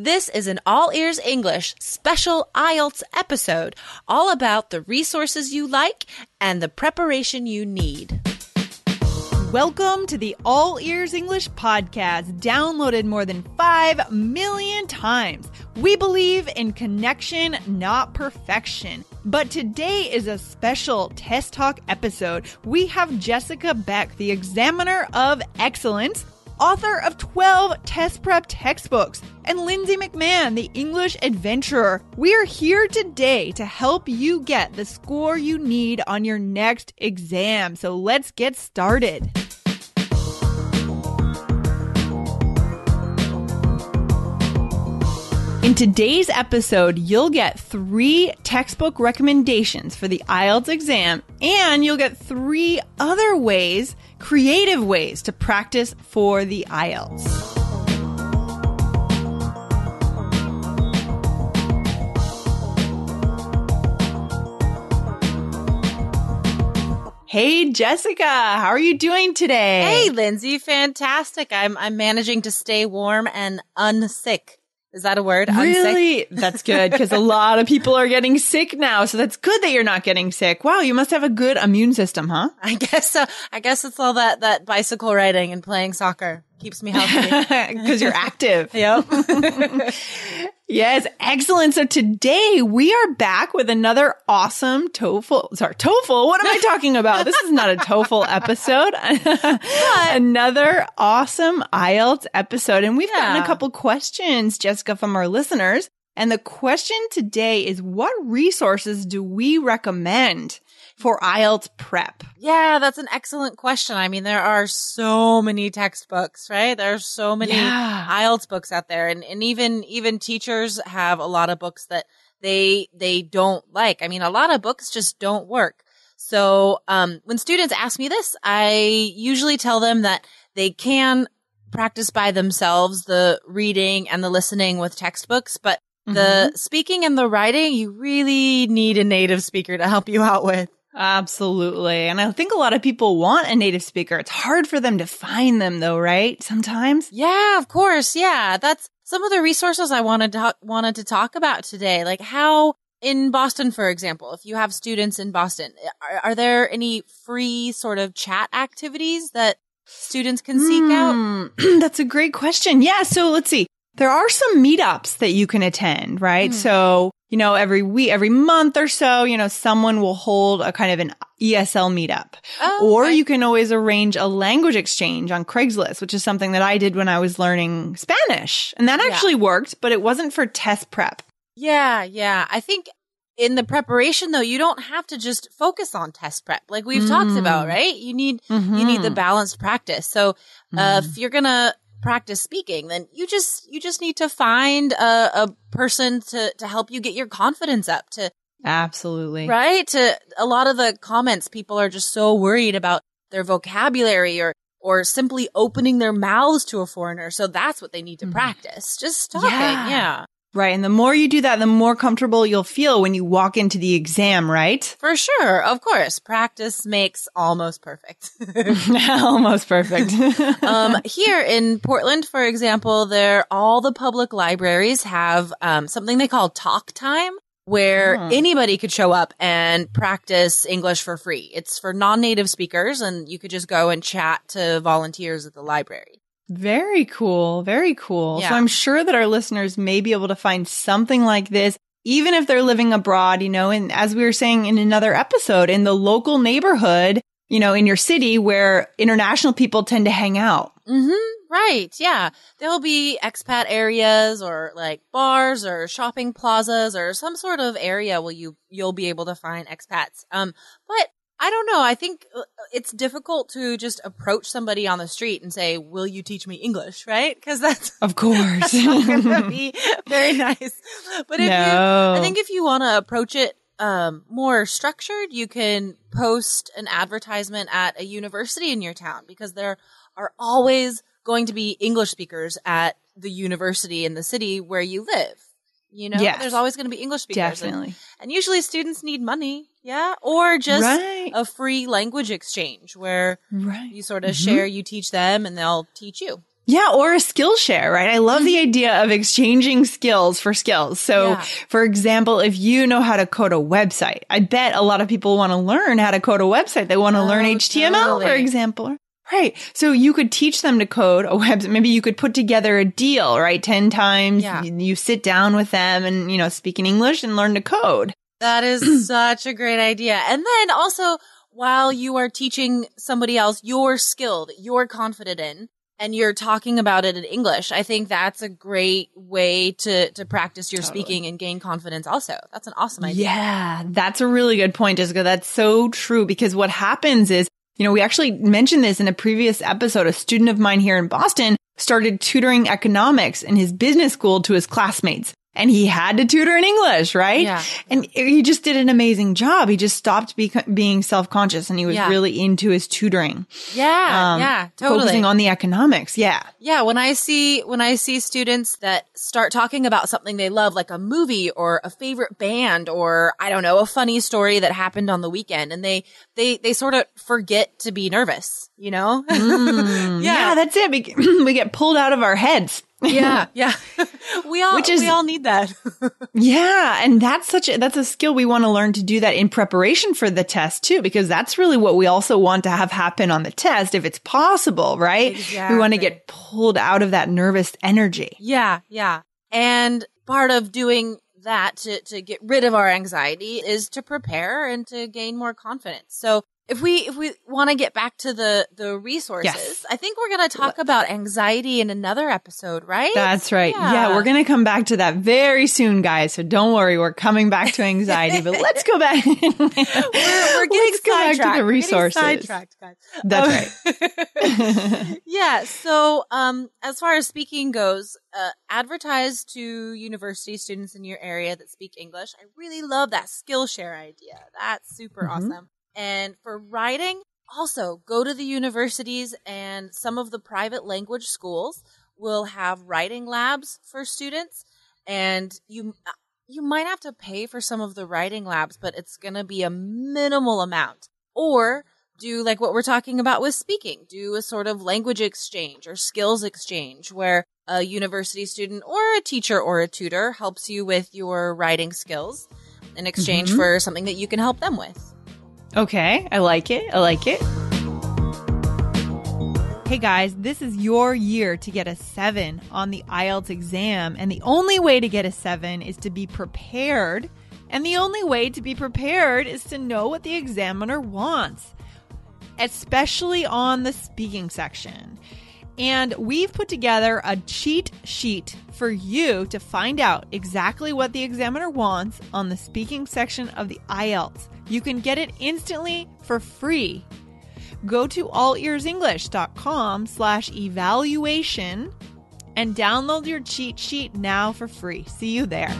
This is an All Ears English special IELTS episode, all about the resources you like and the preparation you need. Welcome to the All Ears English podcast, downloaded more than 5 million times. We believe in connection, not perfection. But today is a special Test Talk episode. We have Jessica Beck, the examiner of excellence, author of 12 test prep textbooks, and Lindsay McMahon, the English adventurer. We are here today to help you get the score you need on your next exam. So let's get started. In today's episode, you'll get three textbook recommendations for the IELTS exam, and you'll get three other ways, creative ways to practice for the IELTS. Hey Jessica, how are you doing today? Hey, Lindsay, fantastic. I'm I'm managing to stay warm and unsick. Is that a word? Really? That's good because a lot of people are getting sick now. So that's good that you're not getting sick. Wow, you must have a good immune system, huh? I guess so. I guess it's all that that bicycle riding and playing soccer keeps me healthy because you're active. yep. Yes, excellent. So today we are back with another awesome TOEFL. Sorry, TOEFL. What am I talking about? This is not a TOEFL episode. another awesome IELTS episode. And we've gotten a couple questions, Jessica, from our listeners. And the question today is what resources do we recommend for IELTS prep? Yeah, that's an excellent question. I mean, there are so many textbooks, right? There are so many Yeah. IELTS books out there and, and even, even teachers have a lot of books that they, they don't like. I mean, a lot of books just don't work. So, um, when students ask me this, I usually tell them that they can practice by themselves the reading and the listening with textbooks, but the speaking and the writing, you really need a native speaker to help you out with. Absolutely. And I think a lot of people want a native speaker. It's hard for them to find them though, right? Sometimes. Yeah, of course. Yeah. That's some of the resources I wanted to, wanted to talk about today. Like how in Boston, for example, if you have students in Boston, are, are there any free sort of chat activities that students can seek out? Hmm, That's a great question. Yeah. So let's see. There are some meetups that you can attend, right? So, you know, every week, every month or so, you know, someone will hold a kind of an ESL meetup. Oh, or okay. you can always arrange a language exchange on Craigslist, which is something that I did when I was learning Spanish. And that Yeah. actually worked, but it wasn't for test prep. Yeah, yeah. I think in the preparation though, you don't have to just focus on test prep like we've talked about, right? You need you need the Mhm. balanced practice. So, uh, if you're going to practice speaking, then you just you just need to find a, a person to to help you get your confidence up to Absolutely. right? To a lot of the comments people are just so worried about their vocabulary or or simply opening their mouths to a foreigner. So that's what they need to Mhm. practice. Just talking. Yeah. yeah. Right. And the more you do that, the more comfortable you'll feel when you walk into the exam, right? For sure, of course. Practice makes almost perfect. Almost perfect. um, here in Portland, for example, there all the public libraries have um, something they call talk time, where Hmm. anybody could show up and practice English for free. It's for non-native speakers, and you could just go and chat to volunteers at the library. Very cool. Very cool. Yeah. So I'm sure that our listeners may be able to find something like this, even if they're living abroad, you know, and as we were saying in another episode, in the local neighborhood, you know, in your city where international people tend to hang out. Mm-hmm. Right. Yeah. There'll be expat areas or like bars or shopping plazas or some sort of area where you, you'll be able to find expats. Um, but I don't know. I think uh, it's difficult to just approach somebody on the street and say, will you teach me English? Right. Cause that's, Of course. that's not going to be very nice. But if you. I think if you want to approach it um, more structured, you can post an advertisement at a university in your town because there are always going to be English speakers at the university in the city where you live. You know, Yes. there's always going to be English speakers. And, Definitely. and usually students need money. Yeah. Or just right. a free language exchange where right. you sort of Mhm. share, you teach them and they'll teach you. Yeah, or a skill share, right? I love the idea of exchanging skills for skills. So, Yeah. for example, if you know how to code a website, I bet a lot of people want to learn how to code a website. They want to learn Oh, HTML, for example. Right. So you could teach them to code a website. Maybe you could put together a deal, right? 10 times. Yeah. You, you sit down with them and, you know, speak in English and learn to code. That is such a great idea. And then also, while you are teaching somebody else your skill that you're confident in, and you're talking about it in English, I think that's a great way to to practice your Totally. speaking and gain confidence. Also, that's an awesome idea. Yeah, that's a really good point, Jessica. That's so true because what happens is, you know, we actually mentioned this in a previous episode. A student of mine here in Boston started tutoring economics in his business school to his classmates. And he had to tutor in English, right? Yeah. And he just did an amazing job. He just stopped be- being self-conscious and he was Yeah. really into his tutoring. Yeah, Um, yeah, totally. Focusing on the economics. Yeah. Yeah, when I see when I see students that start talking about something they love, like a movie or a favorite band or I don't know, a funny story that happened on the weekend, and they they they sort of forget to be nervous, you know? Mm, yeah. that's it. We, we get pulled out of our heads. Yeah, yeah. we all Which is- we all need that. Yeah, and that's such a that's a skill we want to learn to do that in preparation for the test too because that's really what we also want to have happen on the test if it's possible, right? We want to get pulled out of that nervous energy. yeah, yeah. And part of doing that to to get rid of our anxiety is to prepare and to gain more confidence. So if we if we want to get back to the the resources, Yes. I think we're going to talk about anxiety in another episode, right? That's right. Yeah, Yeah. we're going to come back to that very soon, guys. So don't worry, we're coming back to anxiety, but let's go back. we're, we're, getting let's go back sidetracked. to the We're getting resources. sidetracked, guys. That's right. yeah. So, um, as far as speaking goes, uh, advertise to university students in your area that speak English. I really love that Skillshare idea. That's super Mhm. awesome. And for writing, also go to the universities and some of the private language schools will have writing labs for students. And you you might have to pay for some of the writing labs but it's going to be a minimal amount. Or do like what we're talking about with speaking. Do a sort of language exchange or skills exchange where a university student or a teacher or a tutor helps you with your writing skills in exchange Mhm. for something that you can help them with Okay, I like it. I like it. Hey guys, this is your year to get a seven on the IELTS exam. And the only way to get a seven is to be prepared. And the only way to be prepared is to know what the examiner wants, especially on the speaking section. And we've put together a cheat sheet for you to find out exactly what the examiner wants on the speaking section of the IELTS. You can get it instantly for free. Go to allearsenglish.com slash evaluation and download your cheat sheet now for free. See you there.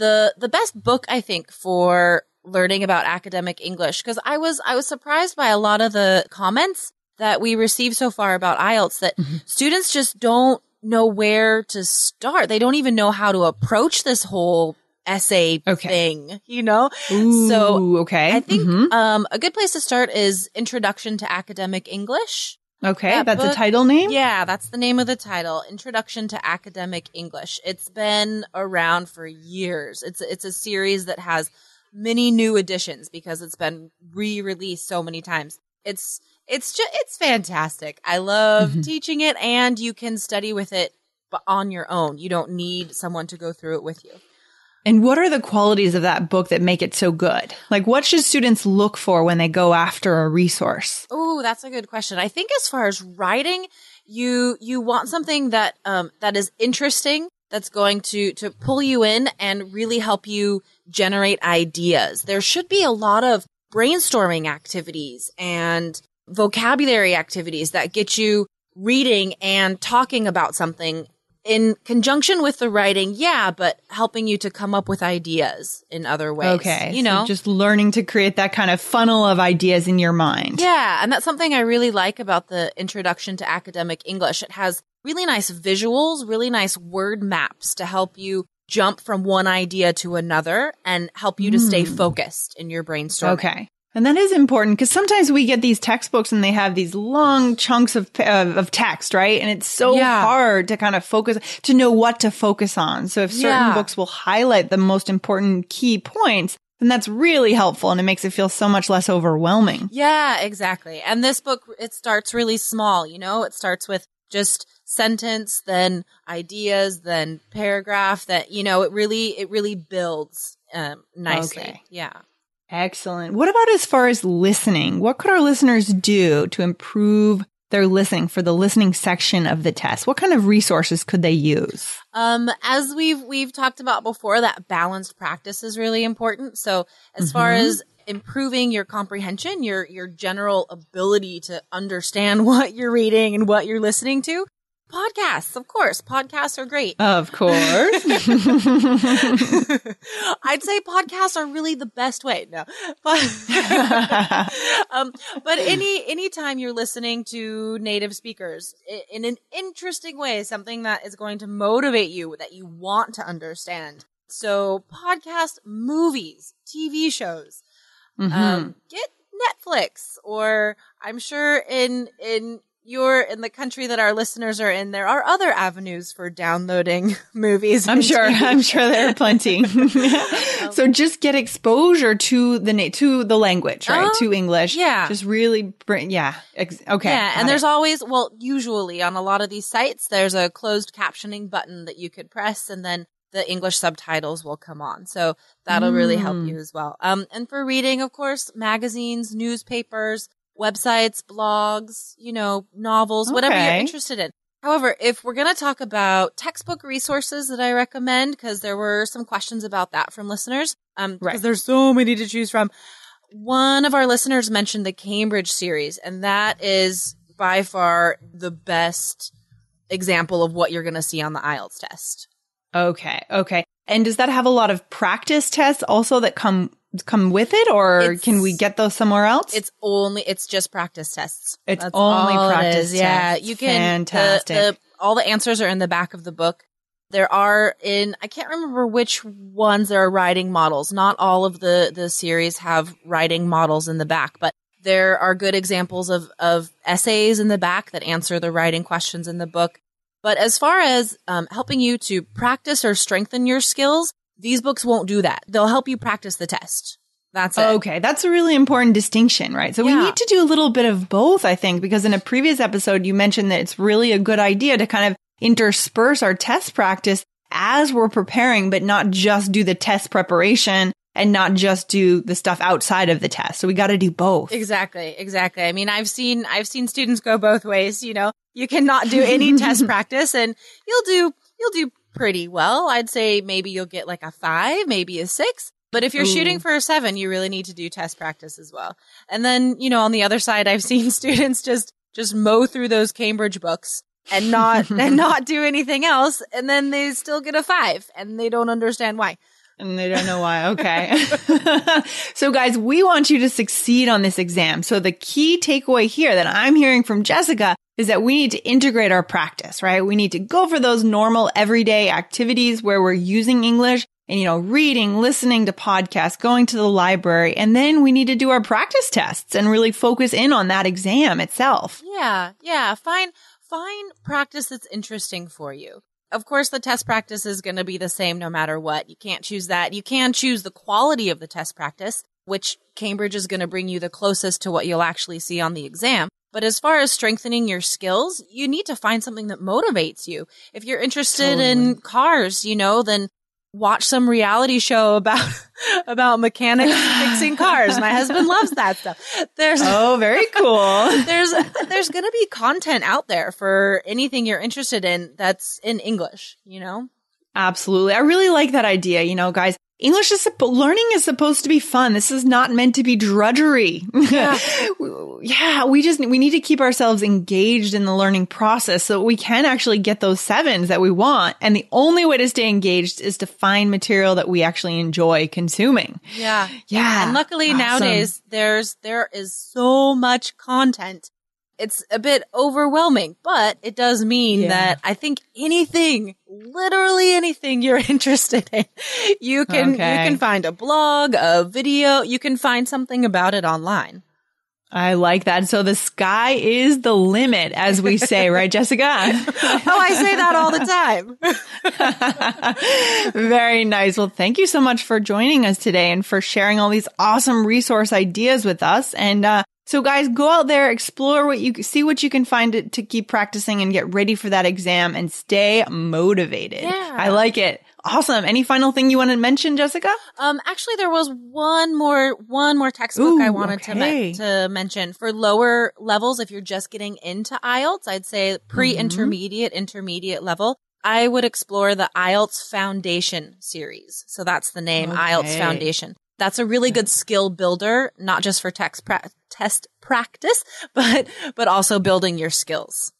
the the best book I think for learning about academic English because I was I was surprised by a lot of the comments that we received so far about IELTS that students just don't know where to start. They don't even know how to approach this whole essay Okay. thing, you know? Ooh, So, okay. I think Mhm. um, a good place to start is Introduction to Academic English. okay, that that's a title name? Yeah, that's the name of the title, Introduction to Academic English. It's been around for years. It's it's a series that has many new editions because it's been re-released so many times. It's it's just it's fantastic. I love Mhm. teaching it and you can study with it but on your own. You don't need someone to go through it with you. And what are the qualities of that book that make it so good? Like, what should students look for when they go after a resource? Oh, that's a good question. I think as far as writing, you you want something that um that is interesting, that's going to to pull you in and really help you generate ideas. There should be a lot of brainstorming activities and vocabulary activities that get you reading and talking about something in conjunction with the writing, yeah, but helping you to come up with ideas in other ways. Okay. You so know, just learning to create that kind of funnel of ideas in your mind. Yeah, and that's something I really like about the introduction to academic English. It has really nice visuals, really nice word maps to help you jump from one idea to another and help you to stay Mm. focused in your brainstorming. Okay. And that is important because sometimes we get these textbooks and they have these long chunks of, of, of text, right? And it's so Yeah. hard to kind of focus, to know what to focus on. So if certain Yeah. books will highlight the most important key points, then that's really helpful and it makes it feel so much less overwhelming. Yeah, exactly. And this book, it starts really small, you know, it starts with just sentence, then ideas, then paragraph that, you know, it really, it really builds, um, nicely. Okay. Yeah. Excellent. What about as far as listening? What could our listeners do to improve their listening for the listening section of the test? What kind of resources could they use? Um, as we've we've talked about before, that balanced practice is really important. So as far Mhm. as improving your comprehension, your your general ability to understand what you're reading and what you're listening to, podcasts, of course, podcasts are great. Of course. I'd say podcasts are really the best way. No, but um, but any anytime you're listening to native speakers in an interesting way, something that is going to motivate you, that you want to understand. So, podcast, movies, TV shows, Mhm. um, get Netflix, or I'm sure in in your in the country that our listeners are in, there are other avenues for downloading movies. I'm sure. TV I'm sure there are plenty. so just get exposure to the to the language, right? Uh, to English. yeah. Just really bring. Yeah. Ex- okay. Yeah, and there's it. always, well, usually on a lot of these sites, there's a closed captioning button that you could press and then the English subtitles will come on. So that'll really help Mm. you as well. Um, and for reading, of course, magazines, newspapers, websites, blogs, you know, novels, whatever you're interested in. However, if we're going to talk about textbook resources that I recommend, because there were some questions about that from listeners, um, because Right. there's so many to choose from. One of our listeners mentioned the Cambridge series, and that is by far the best example of what you're going to see on the IELTS test. Okay. Okay. And does that have a lot of practice tests also that come come with it, or It's- can we get those somewhere else? It's only it's just practice tests. It's That's only it practice. Yeah, you can. the- Fantastic. The, all the answers are in the back of the book. There are in I can't remember which ones there are writing models. Not all of the the series have writing models in the back, but there are good examples of of essays in the back that answer the writing questions in the book. But as far as um, helping you to practice or strengthen your skills, these books won't do that. They'll help you practice the test. That's it. Okay, that's a really important distinction, right? So we need to do a little bit of both, I think, because in a previous episode, you mentioned that it's really a good idea to kind of intersperse our test practice as we're preparing, but not just do the test preparation and not just do the stuff outside of the test. So we got to do both. Exactly, exactly. I mean, I've seen I've seen students go both ways, you know. You cannot do any test practice and you'll do you'll do pretty well. I'd say maybe you'll get like a 5, maybe a 6. But if you're Ooh. shooting for a 7, you really need to do test practice as well. And then, you know, on the other side, I've seen students just just mow through those Cambridge books and not and not do anything else and then they still get a 5 and they don't understand why. And they don't know why. Okay. so guys, we want you to succeed on this exam. So the key takeaway here that I'm hearing from Jessica is that we need to integrate our practice, right? We need to go for those normal everyday activities where we're using English and, you know, reading, listening to podcasts, going to the library. And then we need to do our practice tests and really focus in on that exam itself. Yeah, yeah. Find find practice that's interesting for you. Of course, the test practice is going to be the same no matter what. You can't choose that. You can choose the quality of the test practice, which Cambridge is going to bring you the closest to what you'll actually see on the exam. But as far as strengthening your skills, you need to find something that motivates you. If you're interested in cars, you know, then watch some reality show about about mechanics fixing cars. My husband loves that stuff. There's Oh, very cool. there's there's going to be content out there for anything you're interested in that's in English, you know? Absolutely. I really like that idea. You know, guys, English is, learning is supposed to be fun. This is not meant to be drudgery. Yeah. yeah. We just, we need to keep ourselves engaged in the learning process so we can actually get those sevens that we want. And the only way to stay engaged is to find material that we actually enjoy consuming. Yeah. Yeah. And luckily Awesome. nowadays there's there is so much content it's a bit overwhelming, but it does mean Yeah. that I think anything, literally anything you're interested in, you can, Okay. you can find a blog, a video, you can find something about it online. I like that. So the sky is the limit, as we say, right, Jessica? oh, I say that all the time. Very nice. Well, thank you so much for joining us today and for sharing all these awesome resource ideas with us. And, uh, so guys, go out there, explore what you see what you can find to, to keep practicing and get ready for that exam and stay motivated. Yeah. I like it. Awesome. Any final thing you want to mention, Jessica? Um, actually, there was one more one more textbook Ooh, I wanted to okay. me- to mention for lower levels. If you're just getting into IELTS, I'd say pre-intermediate, intermediate level. I would explore the IELTS Foundation series. So that's the name, IELTS Foundation. That's a really good skill builder, not just for text pra- test practice, but but also building your skills.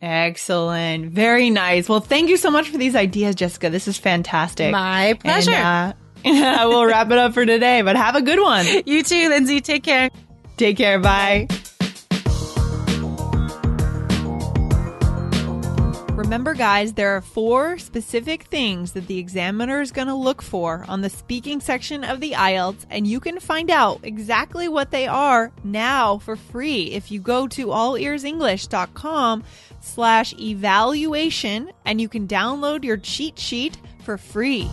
Excellent. Very nice. Well, thank you so much for these ideas, Jessica. This is fantastic. My pleasure. And, uh, we'll wrap it up for today, but have a good one. you too, Lindsay. Take care. Take care. Bye. Remember, guys, there are four specific things that the examiner is going to look for on the speaking section of the IELTS, and you can find out exactly what they are now for free if you go to allearsenglish.com slash evaluation and you can download your cheat sheet for free.